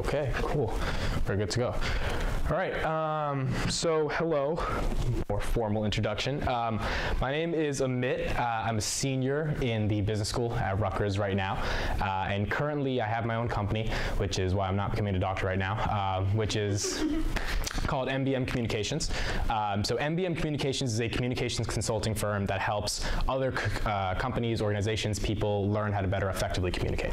Okay, cool. We're good to go. All right, um, so hello, more formal introduction. Um, my name is Amit. Uh, I'm a senior in the business school at Rutgers right now, uh, and currently I have my own company, which is why I'm not becoming a doctor right now, uh, which is called MBM Communications. Um, so MBM Communications is a communications consulting firm that helps other uh, companies, organizations, people learn how to better effectively communicate.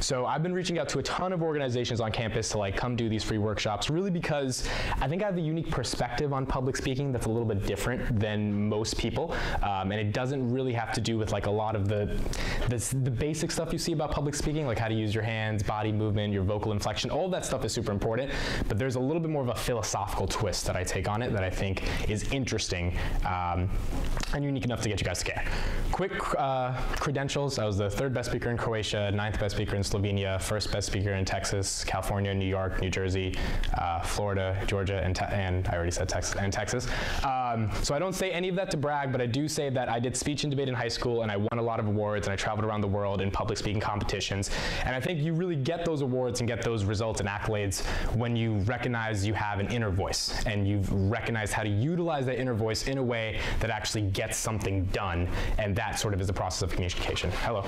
So I've been reaching out to a ton of organizations on campus to like come do these free workshops, really because I think I have a unique perspective on public speaking that's a little bit different than most people, um, and it doesn't really have to do with like a lot of the, the the basic stuff you see about public speaking, like how to use your hands, body movement, your vocal inflection. All that stuff is super important, but there's a little bit more of a philosophical twist that I take on it that I think is interesting um, and unique enough to get you guys to care. Quick uh, credentials: I was the third best speaker in Croatia, ninth best speaker in Slovenia, first best speaker in Texas, California, New York, New Jersey, uh, Florida, Georgia, and, and I already said Texas and Texas. Um, so I don't say any of that to brag, but I do say that I did speech and debate in high school, and I won a lot of awards, and I traveled around the world in public speaking competitions. And I think you really get those awards and get those results and accolades when you recognize you have an inner voice and you've recognized how to utilize that inner voice in a way that actually gets something done. And that sort of is the process of communication. Hello.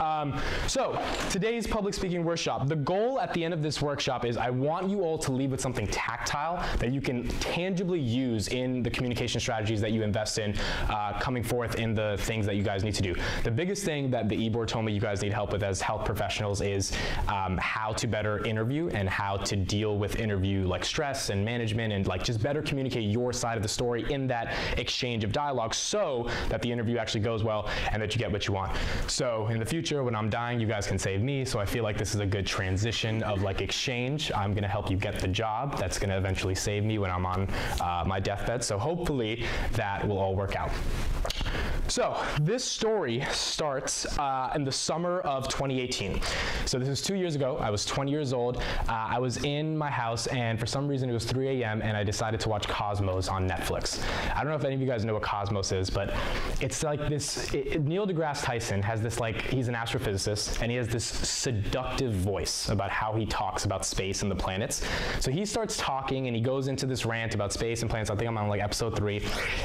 Um, so, today's public speaking workshop, the goal at the end of this workshop is I want you all to leave with something tactile that you can tangibly use in the communication strategies that you invest in uh, coming forth in the things that you guys need to do. The biggest thing that the e-board told me you guys need help with as health professionals is um, how to better interview and how to deal with interview like stress and management and like just better communicate your side of the story in that exchange of dialogue so that the interview actually goes well and that you get what you want. So in the future, future, when I'm dying, you guys can save me. So I feel like this is a good transition of like exchange. I'm gonna help you get the job. That's gonna eventually save me when I'm on uh, my deathbed. So hopefully that will all work out. So this story starts uh, in the summer of 2018. So this is two years ago. I was 20 years old. Uh, I was in my house, and for some reason it was 3 a.m. and I decided to watch Cosmos on Netflix. I don't know if any of you guys know what Cosmos is, but it's like this. It, Neil deGrasse Tyson has this like he's an astrophysicist, and he has this seductive voice about how he talks about space and the planets. So he starts talking, and he goes into this rant about space and planets. I think I'm on like episode three,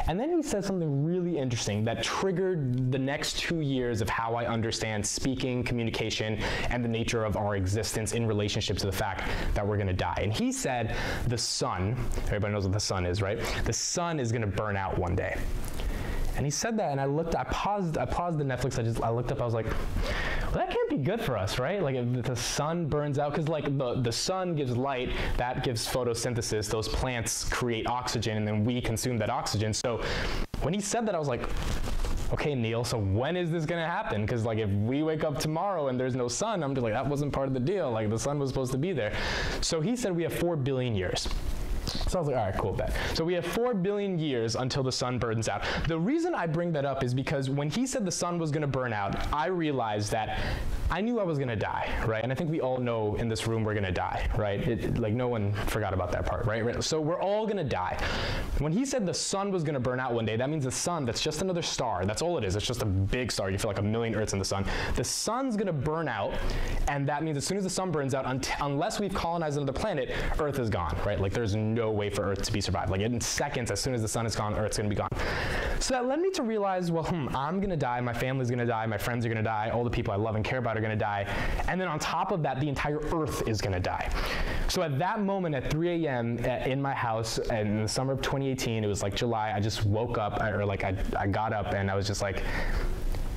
and then he says something really interesting that triggered the next two years of how I understand speaking, communication, and the nature of our existence in relationship to the fact that we're gonna die. And he said, the sun, everybody knows what the sun is, right? The sun is gonna burn out one day. And he said that, and I looked, I paused, I paused the Netflix. I just, I looked up. I was like, well, that can't be good for us, right? Like if the sun burns out, because like the the sun gives light, that gives photosynthesis. Those plants create oxygen, and then we consume that oxygen. So when he said that, I was like, okay, Neil, so when is this gonna happen? Because like if we wake up tomorrow and there's no sun, I'm just like, that wasn't part of the deal. Like the sun was supposed to be there. So he said we have four billion years. So I was like, all right, cool, bet. So we have four billion years until the sun burns out. The reason I bring that up is because when he said the sun was gonna burn out, I realized that I knew I was gonna die, right? And I think we all know in this room we're gonna die, right? It, like no one forgot about that part, right? So we're all gonna die. When he said the sun was gonna burn out one day, that means the sun, that's just another star. That's all it is. It's just a big star. You feel like a million Earths in the sun. The sun's gonna burn out, and that means as soon as the sun burns out, unless we've colonized another planet, Earth is gone, right? Like there's no way for Earth to be survived. Like in seconds, as soon as the sun is gone, Earth's gonna be gone. So that led me to realize, well, hmm, I'm gonna die, my family's gonna die, my friends are gonna die, all the people I love and care about are gonna die. And then on top of that, the entire earth is gonna die. So at that moment at 3 a.m. Uh, in my house in the summer of 2018, it was like July, I just woke up, or like I, I got up and I was just like,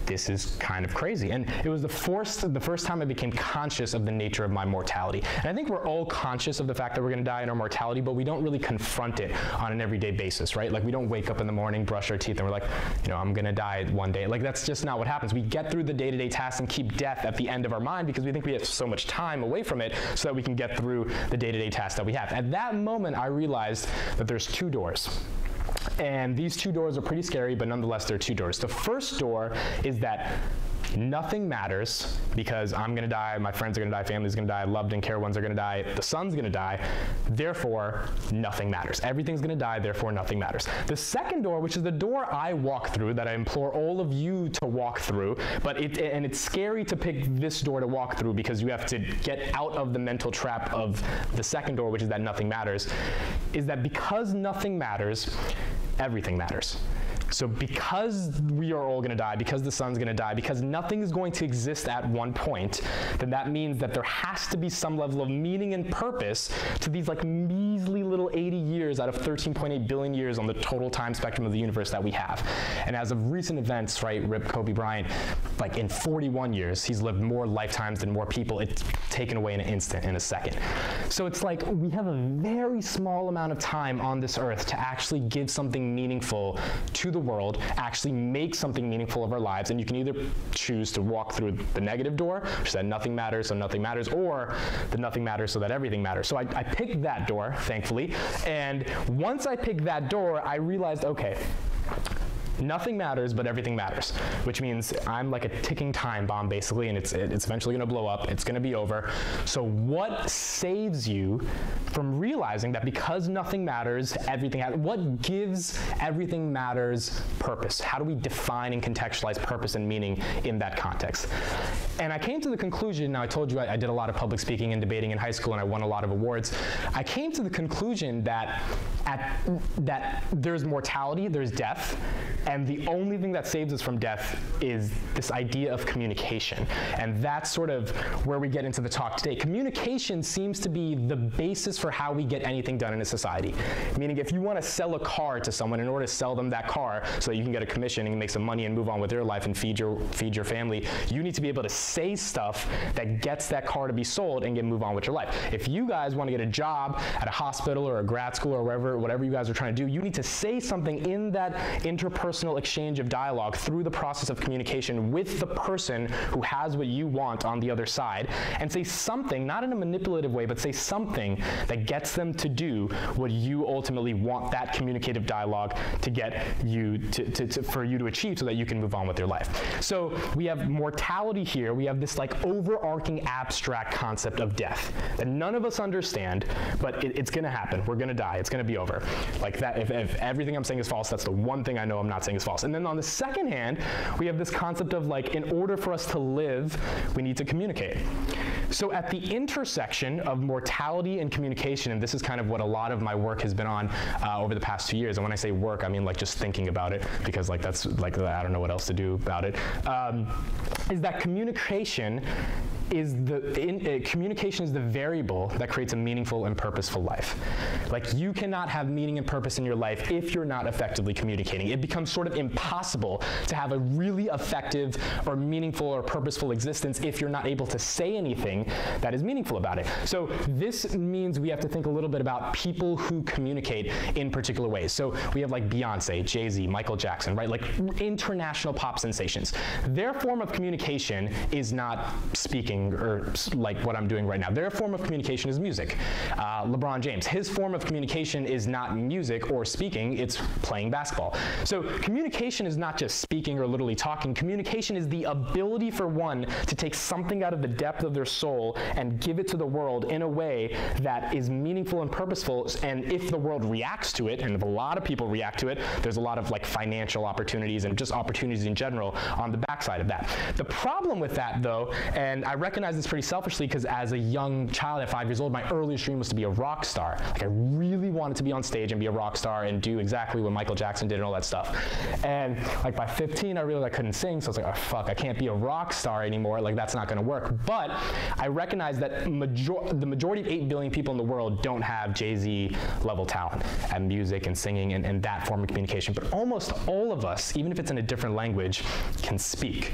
this is kind of crazy. And it was the first, the first time I became conscious of the nature of my mortality. And I think we're all conscious of the fact that we're gonna die in our mortality, but we don't really confront it on an everyday basis, right? Like we don't wake up in the morning, brush our teeth, and we're like, you know, I'm gonna die one day. Like that's just not what happens. We get through the day-to-day tasks and keep death at the end of our mind because we think we have so much time away from it so that we can get through the day-to-day tasks that we have. At that moment, I realized that there's two doors. And these two doors are pretty scary, but nonetheless, they're two doors. The first door is that nothing matters because I'm gonna die, my friends are gonna die, family's gonna die, loved and care ones are gonna die, the sun's gonna die, therefore nothing matters. Everything's gonna die, therefore nothing matters. The second door, which is the door I walk through, that I implore all of you to walk through, but it, and it's scary to pick this door to walk through because you have to get out of the mental trap of the second door, which is that nothing matters, is that because nothing matters, everything matters. So because we are all going to die, because the sun's going to die, because nothing is going to exist at one point, then that means that there has to be some level of meaning and purpose to these like measly little 80 years out of 13.8 billion years on the total time spectrum of the universe that we have. And as of recent events, right, Rip Kobe Bryant, like in 41 years, he's lived more lifetimes than more people. It's taken away in an instant, in a second. So it's like we have a very small amount of time on this earth to actually give something meaningful to the world, actually make something meaningful of our lives, and you can either choose to walk through the negative door, which said nothing matters, so nothing matters, or the nothing matters, so that everything matters. So I, I picked that door, thankfully, and once I picked that door, I realized, okay, nothing matters, but everything matters, which means I'm like a ticking time bomb basically, and it's, it's eventually gonna blow up, it's gonna be over. So what saves you from realizing that because nothing matters, everything, what gives everything matters purpose? How do we define and contextualize purpose and meaning in that context? And I came to the conclusion, now I told you I, I did a lot of public speaking and debating in high school and I won a lot of awards. I came to the conclusion that at, that there's mortality, there's death, and the only thing that saves us from death is this idea of communication. And that's sort of where we get into the talk today. Communication seems to be the basis for how we get anything done in a society. Meaning, if you want to sell a car to someone in order to sell them that car so that you can get a commission and make some money and move on with your life and feed your, feed your family, you need to be able to say stuff that gets that car to be sold and get move on with your life. If you guys want to get a job at a hospital or a grad school or wherever, whatever you guys are trying to do, you need to say something in that interpersonal personal exchange of dialogue through the process of communication with the person who has what you want on the other side and say something, not in a manipulative way, but say something that gets them to do what you ultimately want that communicative dialogue to get you to, to, to, for you to achieve so that you can move on with your life. So we have mortality here. We have this like overarching abstract concept of death that none of us understand, but it, it's going to happen. We're going to die. It's going to be over. Like that, if, if everything I'm saying is false, that's the one thing I know I'm not saying is false. And then on the second hand, we have this concept of like, in order for us to live, we need to communicate. So at the intersection of mortality and communication, and this is kind of what a lot of my work has been on uh, over the past two years. And when I say work, I mean like just thinking about it because like that's like I don't know what else to do about it. Um, is that communication is the in, uh, communication is the variable that creates a meaningful and purposeful life. Like you cannot have meaning and purpose in your life if you're not effectively communicating. It becomes sort of impossible to have a really effective or meaningful or purposeful existence if you're not able to say anything that is meaningful about it. So this means we have to think a little bit about people who communicate in particular ways. So we have like Beyonce, Jay-Z, Michael Jackson, right? Like international pop sensations. Their form of communication is not speaking or like what I'm doing right now. Their form of communication is music. Uh, LeBron James, his form of communication is not music or speaking, it's playing basketball. So communication is not just speaking or literally talking. Communication is the ability for one to take something out of the depth of their soul and give it to the world in a way that is meaningful and purposeful. And if the world reacts to it, and if a lot of people react to it, there's a lot of like financial opportunities and just opportunities in general on the backside of that. The problem with that though, and I recognize this pretty selfishly because as a young child at five years old, my earliest dream was to be a rock star. Like I really wanted to be on stage and be a rock star and do exactly what Michael Jackson did and all that stuff. And like by 15, I realized I couldn't sing, so I was like, oh fuck, I can't be a rock star anymore. Like that's not going to work. But I recognize that major the majority of 8 billion people in the world don't have Jay-Z level talent at music and singing and, and that form of communication. But almost all of us, even if it's in a different language, can speak.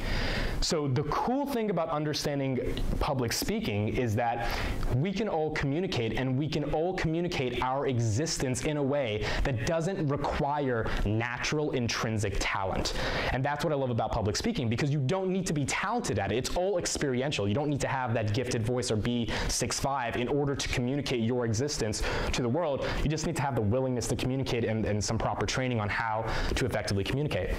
So the cool thing about understanding public speaking is that we can all communicate and we can all communicate our existence in a way that doesn't require natural intrinsic talent. And that's what I love about public speaking because you don't need to be talented at it. It's all experiential. You don't need to have that gifted voice or be 6'5 in order to communicate your existence to the world. You just need to have the willingness to communicate and, and some proper training on how to effectively communicate.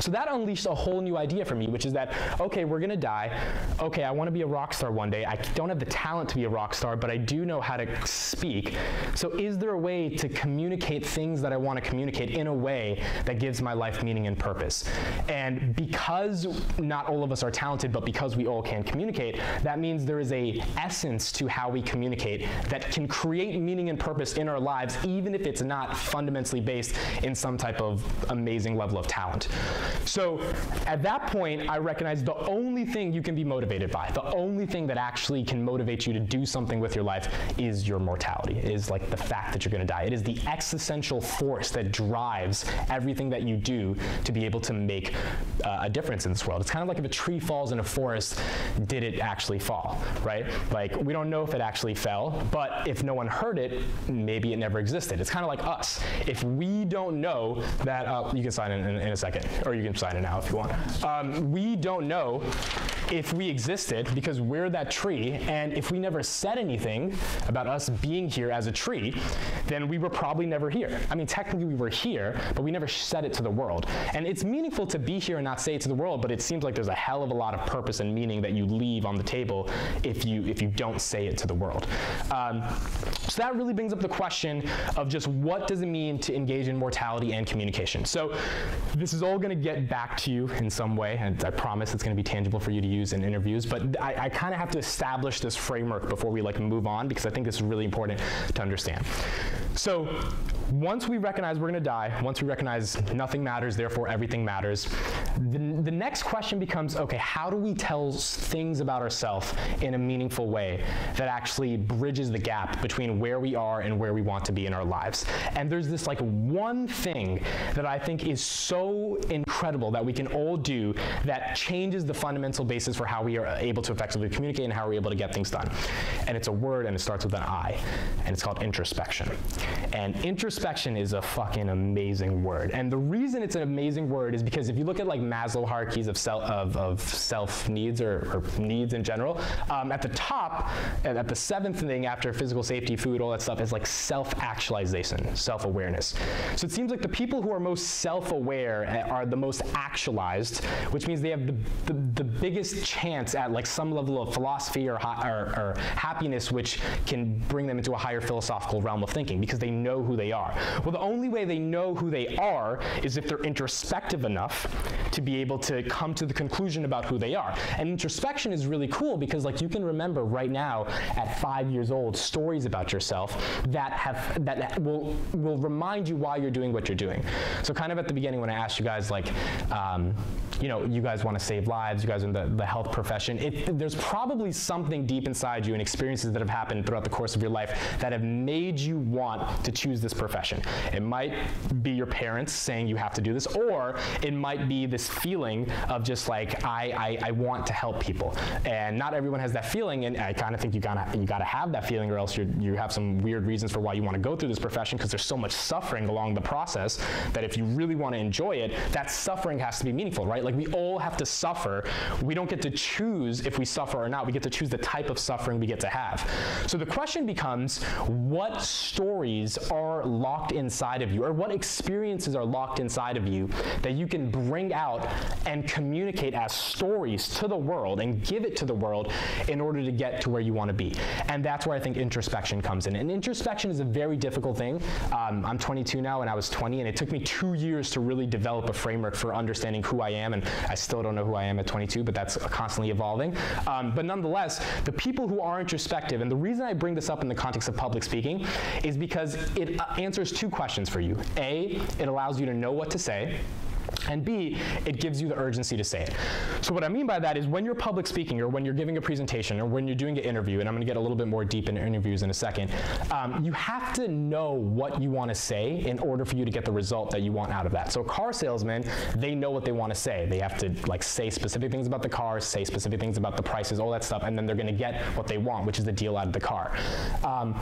So that unleashed a whole new idea for me, which is that, okay, we're gonna die. Okay, I wanna be a rock star one day. I don't have the talent to be a rock star, but I do know how to speak. So is there a way to communicate things that I wanna communicate in a way that gives my life meaning and purpose? And because not all of us are talented, but because we all can communicate, that means there is a essence to how we communicate that can create meaning and purpose in our lives, even if it's not fundamentally based in some type of amazing level of talent. So at that point, I recognize the only thing you can be motivated by, the only thing that actually can motivate you to do something with your life is your mortality, is like the fact that you're gonna die. It is the existential force that drives everything that you do to be able to make uh, a difference in this world. It's kind of like if a tree falls in a forest, did it actually fall, right? Like, we don't know if it actually fell, but if no one heard it, maybe it never existed. It's kind of like us. If we don't know that, uh, you can sign in, in, in a second, or you can sign it now if you want. Um, we don't know if we existed because we're that tree, and if we never said anything about us being here as a tree, then we were probably never here. I mean, technically we were here, but we never said it to the world. And it's meaningful to be here and not say it to the world, but it seems like there's a hell of a lot of purpose and meaning that you leave on the table if you if you don't say it to the world. Um, so that really brings up the question of just what does it mean to engage in mortality and communication. So this is all going to get back to you in some way, and I promise it's going to be tangible for you to use in interviews. But I, I kind of have to establish this framework before we like move on because I think this is really important to understand. So once we recognize we're going to die, once we recognize nothing matters, therefore everything matters, the, the next question becomes okay, how do we tell things about ourselves in a meaningful way that actually bridges the gap between where we are and where we want to be in our lives? And there's this like one thing that I think is so incredible that we can all do that changes the fundamental basis for how we are able to effectively communicate and how we're able to get things done. And it's a word and it starts with an I, and it's called introspection. And introspection is a fucking amazing word. And the reason it's an amazing word is because if you look at like Maslow hierarchies of, self, of, of self needs or, or, needs in general, um, at the top, at the seventh thing after physical safety, food, all that stuff is like self-actualization, self-awareness. So it seems like the people who are most self-aware are the most actualized, which means they have the, the, the biggest chance at like some level of philosophy or, or, or happiness which can bring them into a higher philosophical realm of thinking because they know who they are. Well, the only way they know who they are is if they're introspective enough to be able to come to the conclusion about who they are. And introspection is really cool because like you can remember right now at five years old stories about yourself that have that will will remind you why you're doing what you're doing. So kind of at the beginning when I asked you guys like, um, you know, you guys want to save lives, you guys are in the, the health profession, it, there's probably something deep inside you and experiences that have happened throughout the course of your life that have made you want to choose this profession. It might be your parents saying you have to do this, or it might be this feeling of just like, I, I, I want to help people. And not everyone has that feeling, and I kind of think you gotta, you gotta have that feeling or else you you have some weird reasons for why you want to go through this profession because there's so much suffering along the process that if you really want to enjoy it, that suffering has to be meaningful, right? Like we all have to suffer. We don't get to choose if we suffer or not. We get to choose the type of suffering we get to have. So the question becomes, what stories are locked inside of you or what experiences are locked inside of you that you can bring out and communicate as stories to the world and give it to the world in order to get to where you want to be. And that's where I think introspection comes in. And introspection is a very difficult thing. Um, I'm 22 now and I was 20 and it took me two years to really develop a framework for understanding who I am and I still don't know who I am at 22 but that's constantly evolving. Um, but nonetheless, the people who are introspective and the reason I bring this up in the context of public speaking is because it uh, answers two questions for you. A, it allows you to know what to say And B, it gives you the urgency to say it. So what I mean by that is when you're public speaking or when you're giving a presentation or when you're doing an interview, and I'm gonna get a little bit more deep into interviews in a second, um, you have to know what you wanna say in order for you to get the result that you want out of that. So car salesmen, they know what they wanna say. They have to like say specific things about the car, say specific things about the prices, all that stuff, and then they're gonna get what they want, which is the deal out of the car. Um,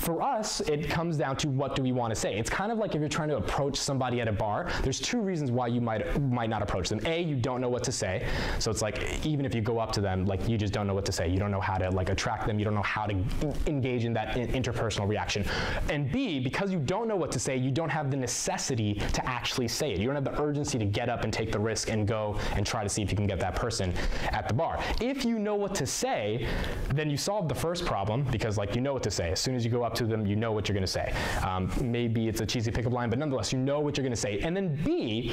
for us, it comes down to what do we want to say. It's kind of like if you're trying to approach somebody at a bar, there's two reasons why you might might not approach them. A, you don't know what to say. So it's like even if you go up to them, like you just don't know what to say. You don't know how to like attract them. You don't know how to engage in that in interpersonal reaction. And B, because you don't know what to say, you don't have the necessity to actually say it. You don't have the urgency to get up and take the risk and go and try to see if you can get that person at the bar. If you know what to say, then you solve the first problem because like you know what to say. As soon as you go up to them, you know what you're going to say. Um, maybe it's a cheesy pickup line, but nonetheless, you know what you're going to say. And then B,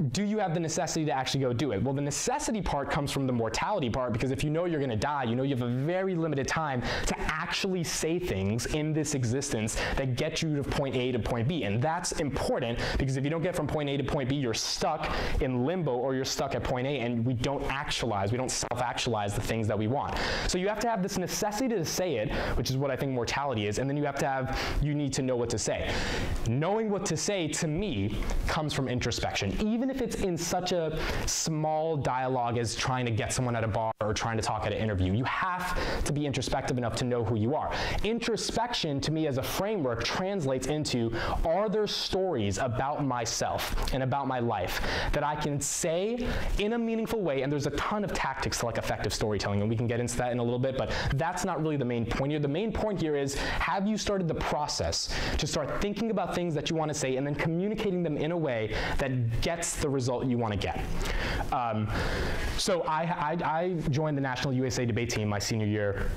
do you have the necessity to actually go do it? Well, the necessity part comes from the mortality part because if you know you're going to die, you know you have a very limited time to actually say things in this existence that get you to point A to point B. And that's important because if you don't get from point A to point B, you're stuck in limbo or you're stuck at point A and we don't actualize, we don't self-actualize the things that we want. So you have to have this necessity to say it, which is what I think mortality is, and then you have to have, you need to know what to say. Knowing what to say, to me, comes from introspection. Even if it's in such a small dialogue as trying to get someone at a bar or trying to talk at an interview, you have to be introspective enough to know who you are. Introspection, to me, as a framework, translates into are there stories about myself and about my life that I can say in a meaningful way? And there's a ton of tactics to like effective storytelling, and we can get into that in a little bit, but that's not really the main point here. The main point here is have you started the process to start thinking about things that you want to say and then communicating them in a way that gets the result you want to get? Um, so I, I, I joined the National USA Debate Team my senior year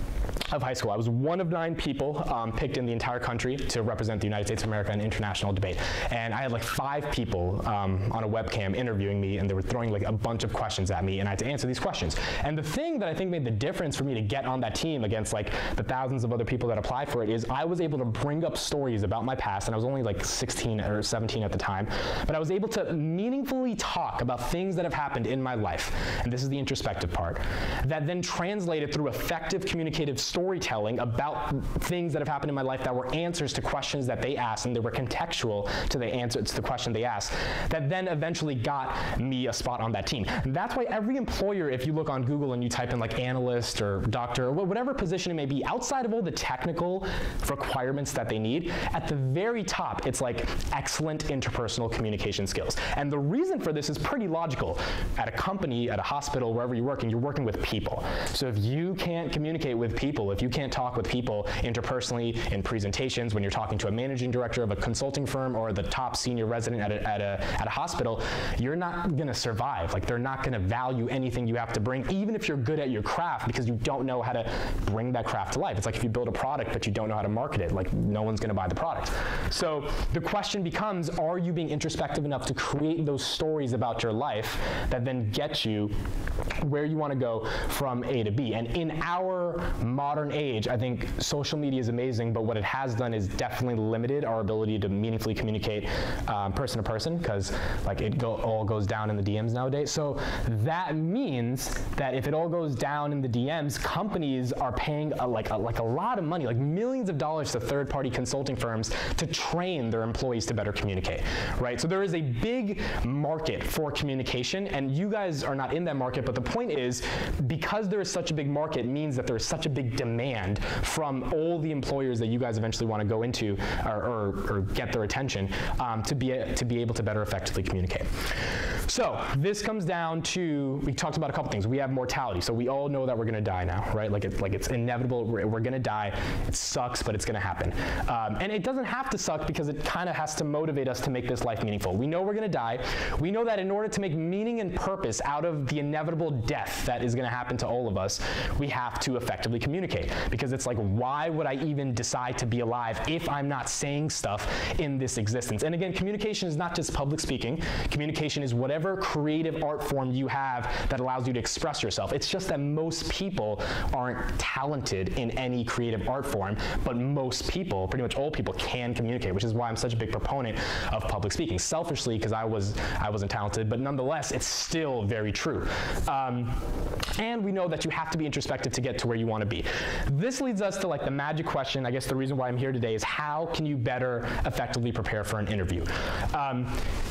of high school. I was one of nine people um, picked in the entire country to represent the United States of America in international debate. And I had like five people um, on a webcam interviewing me, and they were throwing like a bunch of questions at me, and I had to answer these questions. And the thing that I think made the difference for me to get on that team against like the thousands of other people that applied for it is I was able to bring up stories about my past, and I was only like 16 or 17 at the time, but I was able to meaningfully talk about things that have happened in my life, and this is the introspective part, that then translated through effective communicative storytelling about things that have happened in my life that were answers to questions that they asked, and they were contextual to the answer to the question they asked, that then eventually got me a spot on that team. And that's why every employer, if you look on Google and you type in like analyst or doctor or whatever position it may be, outside of all the technical requirements that they need, at the very top, it's like excellent interpersonal communication skills. And the reason for this is pretty logical. At a company, at a hospital, wherever you're working, you're working with people. So if you can't communicate with people, if you can't talk with people interpersonally in presentations, when you're talking to a managing director of a consulting firm or the top senior resident at a, at a, at a hospital, you're not gonna survive. Like they're not gonna value anything you have to bring, even if you're good at your craft because you don't know how to bring that craft to life. It's like if you build a product but you don't know how to market it, like no one's gonna buy the product. So the question becomes, are you being introspective enough to create those stories about your life that then get you where you wanna go from A to B? And in our modern age, I think social media is amazing, but what it has done is definitely limited our ability to meaningfully communicate um, person to person because like it go, all goes down in the DMs nowadays. So that means that if it all goes down in the DMs, companies are paying a, like a, like a lot of money, like millions of dollars to third-party consulting firms to train their employees to better communicate, right? So there is a big market for communication, and you guys are not in that market. But the point is, because there is such a big market, means that there is such a big demand from all the employers that you guys eventually want to go into or, or, or get their attention um, to be to be able to better effectively communicate. So this comes down to we talked about a couple things. We have mortality, so we all know that we're going to die now, right? Like it's like it's inevitable. We're, we're going to die. It sucks, but it's going to happen. Um, and it doesn't have to suck because it kind of has to motivate us to make this life meaningful. We know we're going to die. We know that in order to make meaning and purpose out of the inevitable death that is going to happen to all of us, we have to effectively communicate because it's like why would I even decide to be alive if I'm not saying stuff in this existence? And again, communication is not just public speaking. Communication is whatever creative art form you have that allows you to express yourself. It's just that most people aren't talented in any creative art form, but most people, pretty much all people, can communicate, which is why I'm such a big proponent of public speaking. Selfishly, because I was I wasn't talented, but nonetheless, it's still very true. Um, and we know that you have to be introspective to get to where you want to be. This leads us to like the magic question. I guess the reason why I'm here today is how can you better effectively prepare for an interview? Um,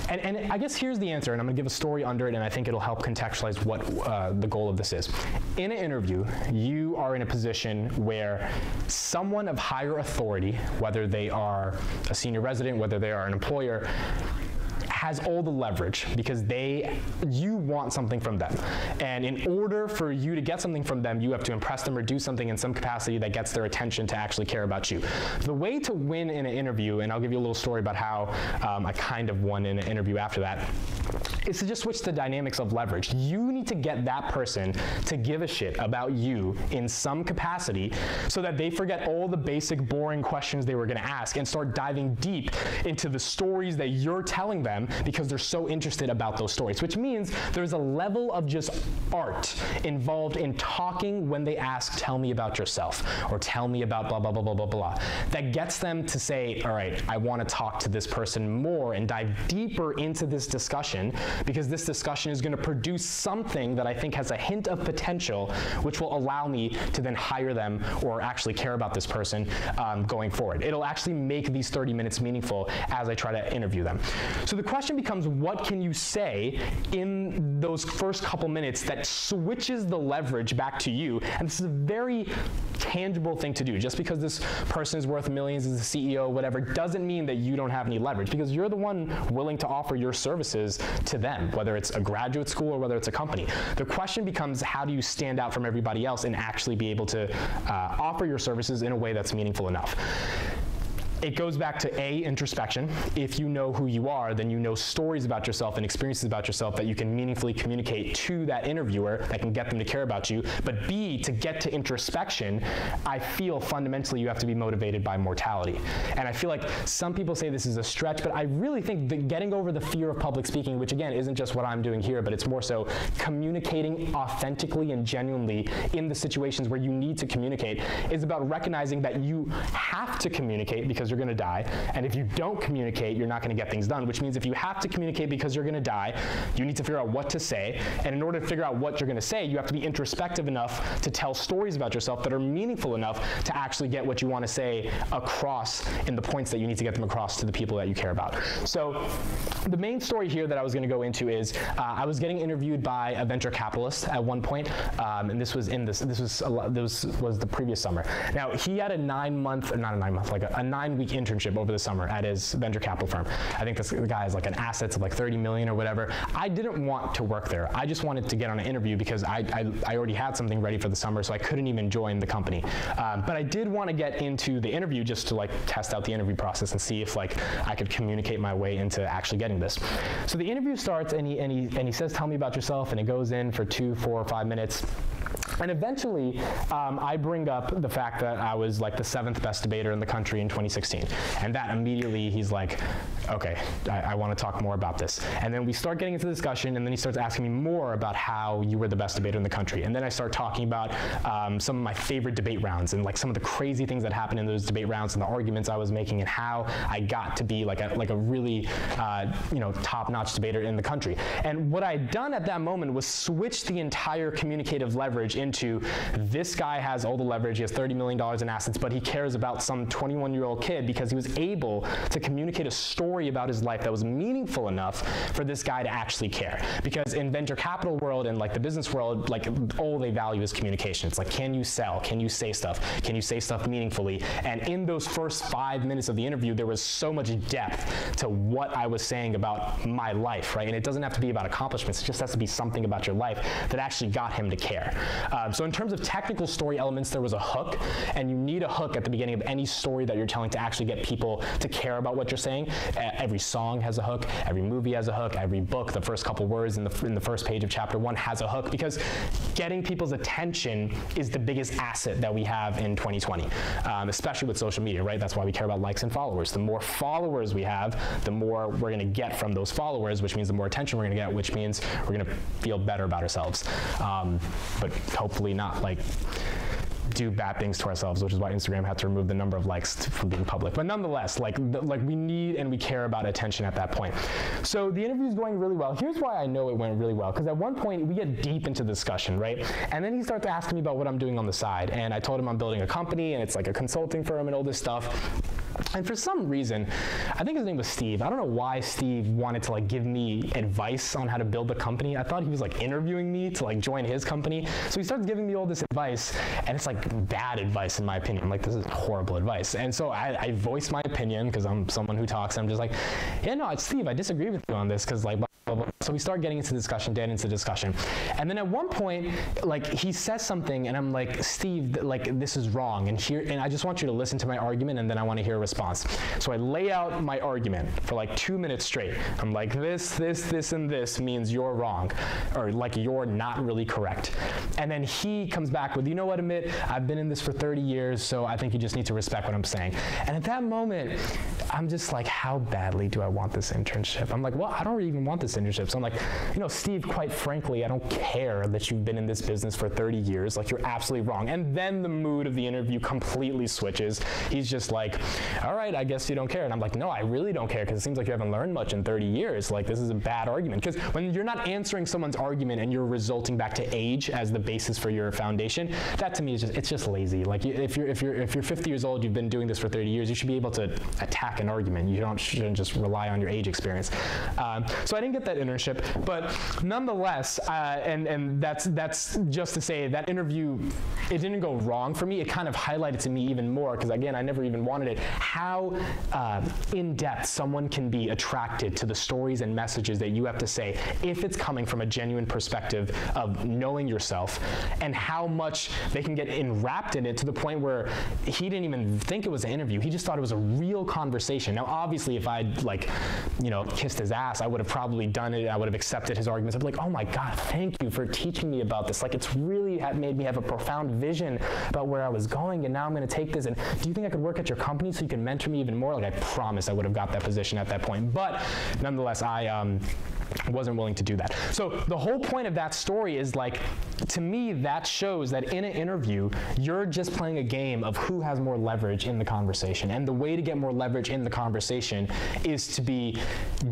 and, and, I guess here's the answer, and I'm to give a story under it, and I think it'll help contextualize what uh, the goal of this is. In an interview, you are in a position where someone of higher authority, whether they are a senior resident, whether they are an employer, has all the leverage because they you want something from them. And in order for you to get something from them, you have to impress them or do something in some capacity that gets their attention to actually care about you. The way to win in an interview, and I'll give you a little story about how um, I kind of won in an interview after that, is to just switch the dynamics of leverage. You need to get that person to give a shit about you in some capacity so that they forget all the basic boring questions they were going to ask and start diving deep into the stories that you're telling them because they're so interested about those stories, which means there's a level of just art involved in talking when they ask, tell me about yourself, or tell me about blah, blah, blah, blah, blah, blah, that gets them to say, all right, I want to talk to this person more and dive deeper into this discussion because this discussion is going to produce something that I think has a hint of potential, which will allow me to then hire them or actually care about this person um, going forward. It'll actually make these 30 minutes meaningful as I try to interview them. So the question becomes what can you say in those first couple minutes that switches the leverage back to you? And this is a very tangible thing to do. Just because this person is worth millions as a CEO, whatever, doesn't mean that you don't have any leverage because you're the one willing to offer your services to them, whether it's a graduate school or whether it's a company. The question becomes how do you stand out from everybody else and actually be able to uh, offer your services in a way that's meaningful enough? It goes back to A, introspection. If you know who you are, then you know stories about yourself and experiences about yourself that you can meaningfully communicate to that interviewer that can get them to care about you. But B, to get to introspection, I feel fundamentally you have to be motivated by mortality. And I feel like some people say this is a stretch, but I really think that getting over the fear of public speaking, which again isn't just what I'm doing here, but it's more so communicating authentically and genuinely in the situations where you need to communicate, is about recognizing that you have to communicate because you're going to die. And if you don't communicate, you're not going to get things done, which means if you have to communicate because you're going to die, you need to figure out what to say. And in order to figure out what you're going to say, you have to be introspective enough to tell stories about yourself that are meaningful enough to actually get what you want to say across in the points that you need to get them across to the people that you care about. So the main story here that I was going to go into is uh, I was getting interviewed by a venture capitalist at one point, um, and this was in this this was a, this was the previous summer. Now he had a nine month, not a nine month, like a, a nine week internship over the summer at his venture capital firm. I think this guy has like an assets of like 30 million or whatever. I didn't want to work there. I just wanted to get on an interview because I, I, I already had something ready for the summer, so I couldn't even join the company. Um, but I did want to get into the interview just to like test out the interview process and see if like I could communicate my way into actually getting this. So the interview starts and he, and he, and he says, tell me about yourself, and it goes in for two, four, or five minutes. And eventually, um, I bring up the fact that I was like the seventh best debater in the country in 2016. And that immediately he's like, okay, I, I want to talk more about this. And then we start getting into the discussion, and then he starts asking me more about how you were the best debater in the country. And then I start talking about um, some of my favorite debate rounds and like some of the crazy things that happened in those debate rounds and the arguments I was making and how I got to be like a, like a really uh, you know top-notch debater in the country. And what I had done at that moment was switch the entire communicative leverage into this guy has all the leverage, he has $30 million in assets, but he cares about some 21 year old kid because he was able to communicate a story about his life that was meaningful enough for this guy to actually care. Because in venture capital world and like the business world, like all they value is communication. It's like, can you sell? Can you say stuff? Can you say stuff meaningfully? And in those first five minutes of the interview, there was so much depth to what I was saying about my life, right? And it doesn't have to be about accomplishments. It just has to be something about your life that actually got him to care. Um, so in terms of technical story elements, there was a hook, and you need a hook at the beginning of any story that you're telling to actually get people to care about what you're saying. every song has a hook, every movie has a hook, every book, the first couple words in the, in the first page of chapter one has a hook, because getting people's attention is the biggest asset that we have in 2020, um, especially with social media, right? That's why we care about likes and followers. The more followers we have, the more we're going to get from those followers, which means the more attention we're going to get, which means we're going to feel better about ourselves. Um, but hopefully not like do bad things to ourselves, which is why Instagram had to remove the number of likes from being public. But nonetheless, like like we need and we care about attention at that point. So the interview is going really well. Here's why I know it went really well because at one point we get deep into discussion, right? And then he starts asking me about what I'm doing on the side, and I told him I'm building a company and it's like a consulting firm and all this stuff. And for some reason, I think his name was Steve. I don't know why Steve wanted to like give me advice on how to build a company. I thought he was like interviewing me to like join his company. So he starts giving me all this advice, and it's like bad advice in my opinion. Like, this is horrible advice. And so I, I voiced my opinion because I'm someone who talks. I'm just like, yeah, no, Steve. I disagree with you on this because like. Blah, blah, blah. So we start getting into discussion, getting into discussion, and then at one point, like he says something, and I'm like, Steve, like this is wrong, and here, and I just want you to listen to my argument, and then I want to hear a response. So I lay out my argument for like two minutes straight. I'm like, this, this, this, and this means you're wrong, or like you're not really correct. And then he comes back with, you know what, Amit, I've been in this for 30 years, so I think you just need to respect what I'm saying. And at that moment, I'm just like, how badly do I want this internship? I'm like, well, I don't even want this internship. So I'm like, you know, Steve, quite frankly, I don't care that you've been in this business for 30 years. Like, you're absolutely wrong. And then the mood of the interview completely switches. He's just like, all right, I guess you don't care. And I'm like, no, I really don't care because it seems like you haven't learned much in 30 years. Like, this is a bad argument. Because when you're not answering someone's argument and you're resulting back to age as the basis for your foundation, that to me is just, it's just lazy. Like, if you're, if you're, if you're 50 years old, you've been doing this for 30 years, you should be able to attack an argument. You don't shouldn't just rely on your age experience. Um, so I didn't get that internship, but nonetheless, uh, and and that's that's just to say that interview, it didn't go wrong for me. It kind of highlighted to me even more because again, I never even wanted it. How uh, in depth someone can be attracted to the stories and messages that you have to say if it's coming from a genuine perspective of knowing yourself, and how much they can get enwrapped in it to the point where he didn't even think it was an interview. He just thought it was a real conversation. Now, obviously, if I'd like, you know, kissed his ass, I would have probably done it. I would have accepted his arguments. I'd be like, oh my God, thank you for teaching me about this. Like, it's really made me have a profound vision about where I was going, and now I'm going to take this. And do you think I could work at your company so you can mentor me even more? Like, I promise I would have got that position at that point. But nonetheless, I um, wasn't willing to do that. So the whole point of that story is like, to me, that shows that in an interview, you're just playing a game of who has more leverage in the conversation. And the way to get more leverage in the conversation is to be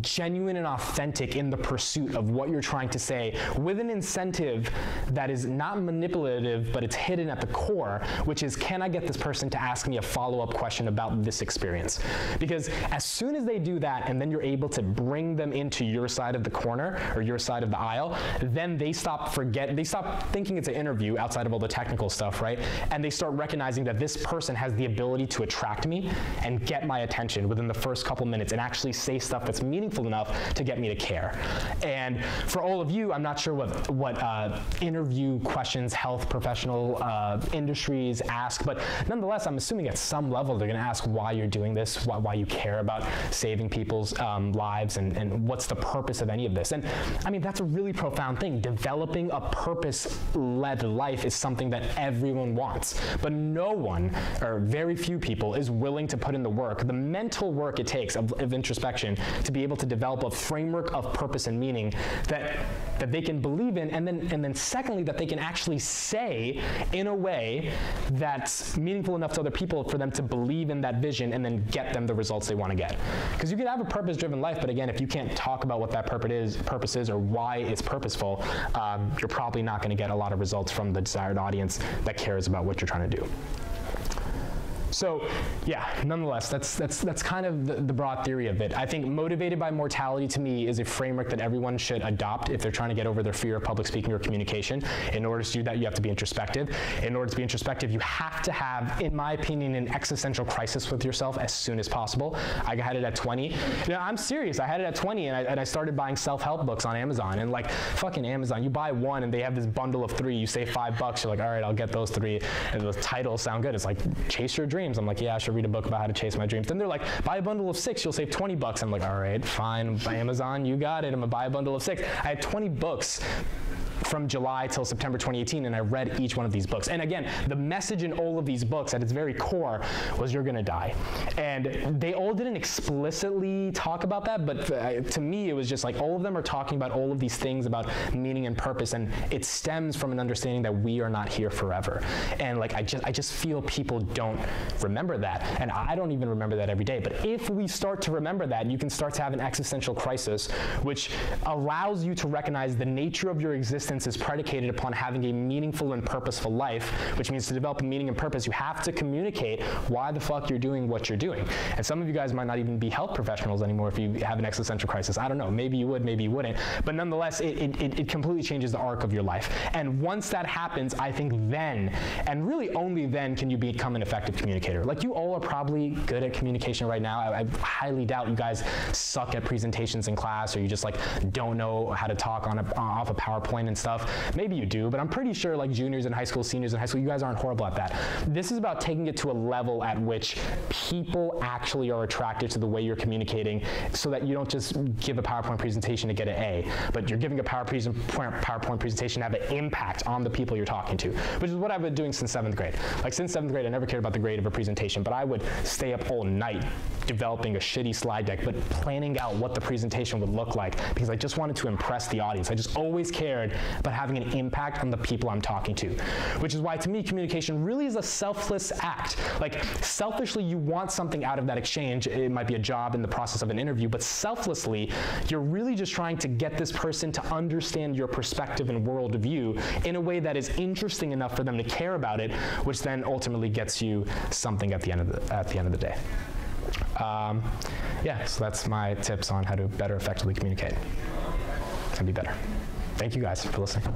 genuine and authentic in the pursuit of what you're trying to say with an incentive that is not manipulative, but it's hidden at the core, which is can I get this person to ask me a follow up question about this experience? Because as soon as they do that, and then you're able to bring them into your side of the corner or your side of the aisle, then they stop forget they stop thinking it's an interview outside of all the technical stuff, right? And they start recognizing that this person has the ability to attract me and get my attention within the first couple minutes and actually say stuff that's meaningful enough to get me to care. And for all of you, I'm not sure what what uh, interview questions health professional uh, industries ask, but nonetheless, I'm assuming at some level they're going to ask why you're doing this, why, why you care about saving people's um, lives, and, and what's the purpose of any of this. And I mean, that's a really profound thing. Developing a purpose-led life is something that everyone wants, but no one, or very few people, is willing to put in the work, the mental work it takes of, of introspection to be able to develop a framework of purpose and meaning that that they can believe in, and then and then secondly that they can actually say in a way that's meaningful enough to other people for them to believe in that vision and then get them the results they want to get. Because you can have a purpose-driven life, but again, if you can't talk about what that purpose purpose is or why it's purposeful, um, you're probably not going to get a lot of results from the desired audience that cares about what you're trying to do. So, yeah, nonetheless, that's, that's, that's kind of the, the, broad theory of it. I think motivated by mortality to me is a framework that everyone should adopt if they're trying to get over their fear of public speaking or communication. In order to do that, you have to be introspective. In order to be introspective, you have to have, in my opinion, an existential crisis with yourself as soon as possible. I had it at 20. You know, I'm serious. I had it at 20 and I, and I started buying self-help books on Amazon. And like, fucking Amazon, you buy one and they have this bundle of three. You save five bucks. You're like, all right, I'll get those three. And the titles sound good. It's like, chase your dream dreams. I'm like, yeah, I should read a book about how to chase my dreams. Then they're like, buy a bundle of six, you'll save 20 bucks. I'm like, all right, fine, Amazon, you got it. I'm gonna buy a bundle of six. I had 20 books from July till September 2018, and I read each one of these books. And again, the message in all of these books at its very core was you're gonna die. And they all didn't explicitly talk about that, but uh, to me, it was just like all of them are talking about all of these things about meaning and purpose, and it stems from an understanding that we are not here forever. And like I just, I just feel people don't remember that, and I don't even remember that every day. But if we start to remember that, you can start to have an existential crisis, which allows you to recognize the nature of your existence is predicated upon having a meaningful and purposeful life, which means to develop a meaning and purpose, you have to communicate why the fuck you're doing what you're doing. And some of you guys might not even be health professionals anymore if you have an existential crisis. I don't know. Maybe you would, maybe you wouldn't. But nonetheless, it, it, it completely changes the arc of your life. And once that happens, I think then, and really only then, can you become an effective communicator. Like you all are probably good at communication right now. I, I highly doubt you guys suck at presentations in class or you just like don't know how to talk on a, off a PowerPoint and stuff. Maybe you do, but I'm pretty sure like juniors in high school, seniors in high school, you guys aren't horrible at that. This is about taking it to a level at which people actually are attracted to the way you're communicating so that you don't just give a PowerPoint presentation to get an A, but you're giving a PowerPoint presentation to have an impact on the people you're talking to, which is what I've been doing since seventh grade. Like since seventh grade, I never cared about the grade of a presentation, but I would stay up all night developing a shitty slide deck, but planning out what the presentation would look like because I just wanted to impress the audience. I just always cared about having an impact on the people I'm talking to, which is why to me, communication really is a selfless act. Like selfishly, you want something out of that exchange. It might be a job in the process of an interview, but selflessly, you're really just trying to get this person to understand your perspective and worldview in a way that is interesting enough for them to care about it, which then ultimately gets you something at the end of the, at the end of the day. Um, yeah, so that's my tips on how to better effectively communicate and be better. Thank you guys for listening.